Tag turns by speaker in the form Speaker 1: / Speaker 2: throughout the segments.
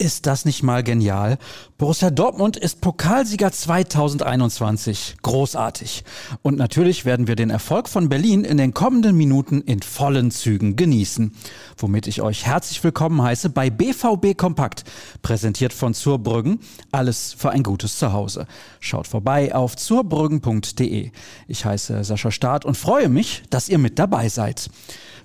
Speaker 1: Ist das nicht mal genial? Borussia Dortmund ist Pokalsieger 2021. Großartig. Und natürlich werden wir den Erfolg von Berlin in den kommenden Minuten in vollen Zügen genießen. Womit ich euch herzlich willkommen heiße bei BVB Kompakt, präsentiert von Zurbrüggen. Alles für ein gutes Zuhause. Schaut vorbei auf zurbrüggen.de. Ich heiße Sascha Staat und freue mich, dass ihr mit dabei seid.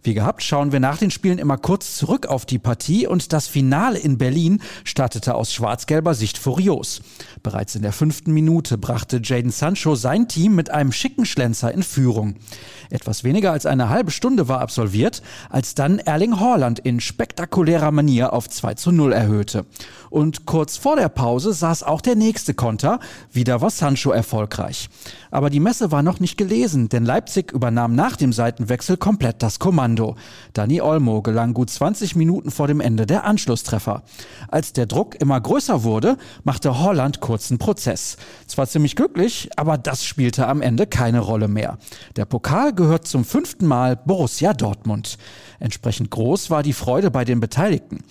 Speaker 1: Wie gehabt schauen wir nach den Spielen immer kurz zurück auf die Partie und das Finale in Berlin startete aus schwarz-gelber Sicht furios. Bereits in der fünften Minute brachte Jaden Sancho sein Team mit einem schicken Schlenzer in Führung. Etwas weniger als eine halbe Stunde war absolviert, als dann Erling Haaland in spektakulärer Manier auf 2 zu 0 erhöhte. Und kurz vor der Pause saß auch der nächste Konter. Wieder war Sancho erfolgreich. Aber die Messe war noch nicht gelesen, denn Leipzig übernahm nach dem Seitenwechsel komplett das Kommando. Dani Olmo gelang gut 20 Minuten vor dem Ende der Anschlusstreffer. Als der Druck immer größer wurde, machte Holland kurzen Prozess. Zwar ziemlich glücklich, aber das spielte am Ende keine Rolle mehr. Der Pokal gehört zum fünften Mal Borussia Dortmund. Entsprechend groß war die Freude bei den Beteiligten.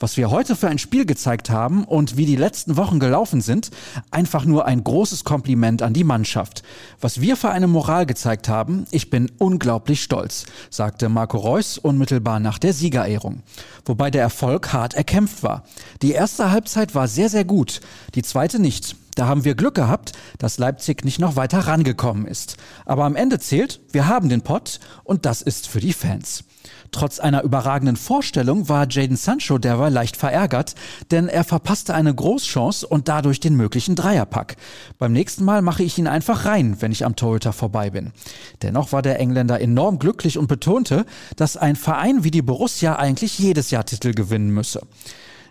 Speaker 1: Was wir heute für ein Spiel gezeigt haben und wie die letzten Wochen gelaufen sind, einfach nur ein großes Kompliment an die Mannschaft. Was wir für eine Moral gezeigt haben, ich bin unglaublich stolz, sagte Marco Reus unmittelbar nach der Siegerehrung. Wobei der Erfolg hart erkämpft war. Die erste Halbzeit war sehr, sehr gut, die zweite nicht. Da haben wir Glück gehabt, dass Leipzig nicht noch weiter rangekommen ist. Aber am Ende zählt, wir haben den Pott und das ist für die Fans. Trotz einer überragenden Vorstellung war Jaden Sancho derweil leicht verärgert, denn er verpasste eine Großchance und dadurch den möglichen Dreierpack. Beim nächsten Mal mache ich ihn einfach rein, wenn ich am Torhüter vorbei bin. Dennoch war der Engländer enorm glücklich und betonte, dass ein Verein wie die Borussia eigentlich jedes Jahr Titel gewinnen müsse.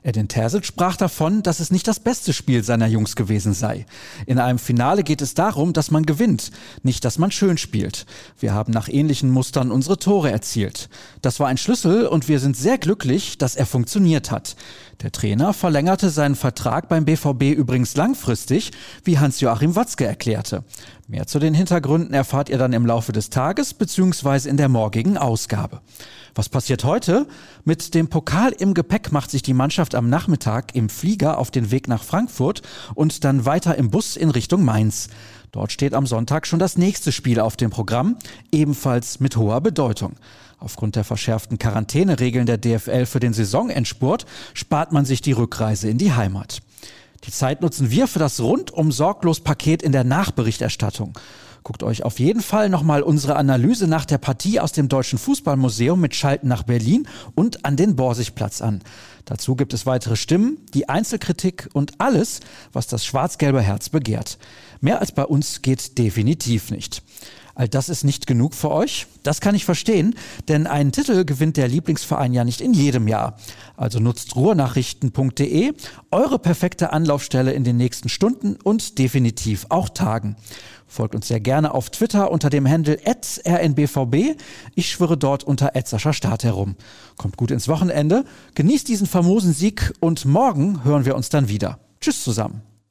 Speaker 1: Edin Terzic sprach davon, dass es nicht das beste Spiel seiner Jungs gewesen sei. In einem Finale geht es darum, dass man gewinnt, nicht dass man schön spielt. Wir haben nach ähnlichen Mustern unsere Tore erzielt. Das war ein Schlüssel und wir sind sehr glücklich, dass er funktioniert hat. Der Trainer verlängerte seinen Vertrag beim BVB übrigens langfristig, wie Hans-Joachim Watzke erklärte. Mehr zu den Hintergründen erfahrt ihr dann im Laufe des Tages bzw. in der morgigen Ausgabe. Was passiert heute? Mit dem Pokal im Gepäck macht sich die Mannschaft am Nachmittag im Flieger auf den Weg nach Frankfurt und dann weiter im Bus in Richtung Mainz. Dort steht am Sonntag schon das nächste Spiel auf dem Programm, ebenfalls mit hoher Bedeutung. Aufgrund der verschärften Quarantäneregeln der DFL für den Saisonendspurt spart man sich die Rückreise in die Heimat. Die Zeit nutzen wir für das rundum sorglos Paket in der Nachberichterstattung. Guckt euch auf jeden Fall nochmal unsere Analyse nach der Partie aus dem Deutschen Fußballmuseum mit Schalten nach Berlin und an den Borsigplatz an. Dazu gibt es weitere Stimmen, die Einzelkritik und alles, was das schwarz-gelbe Herz begehrt. Mehr als bei uns geht definitiv nicht. All das ist nicht genug für euch? Das kann ich verstehen, denn einen Titel gewinnt der Lieblingsverein ja nicht in jedem Jahr. Also nutzt ruhrnachrichten.de, eure perfekte Anlaufstelle in den nächsten Stunden und definitiv auch Tagen. Folgt uns sehr gerne auf Twitter unter dem Handle rnbvb. Ich schwöre dort unter Start herum. Kommt gut ins Wochenende, genießt diesen famosen Sieg und morgen hören wir uns dann wieder. Tschüss zusammen.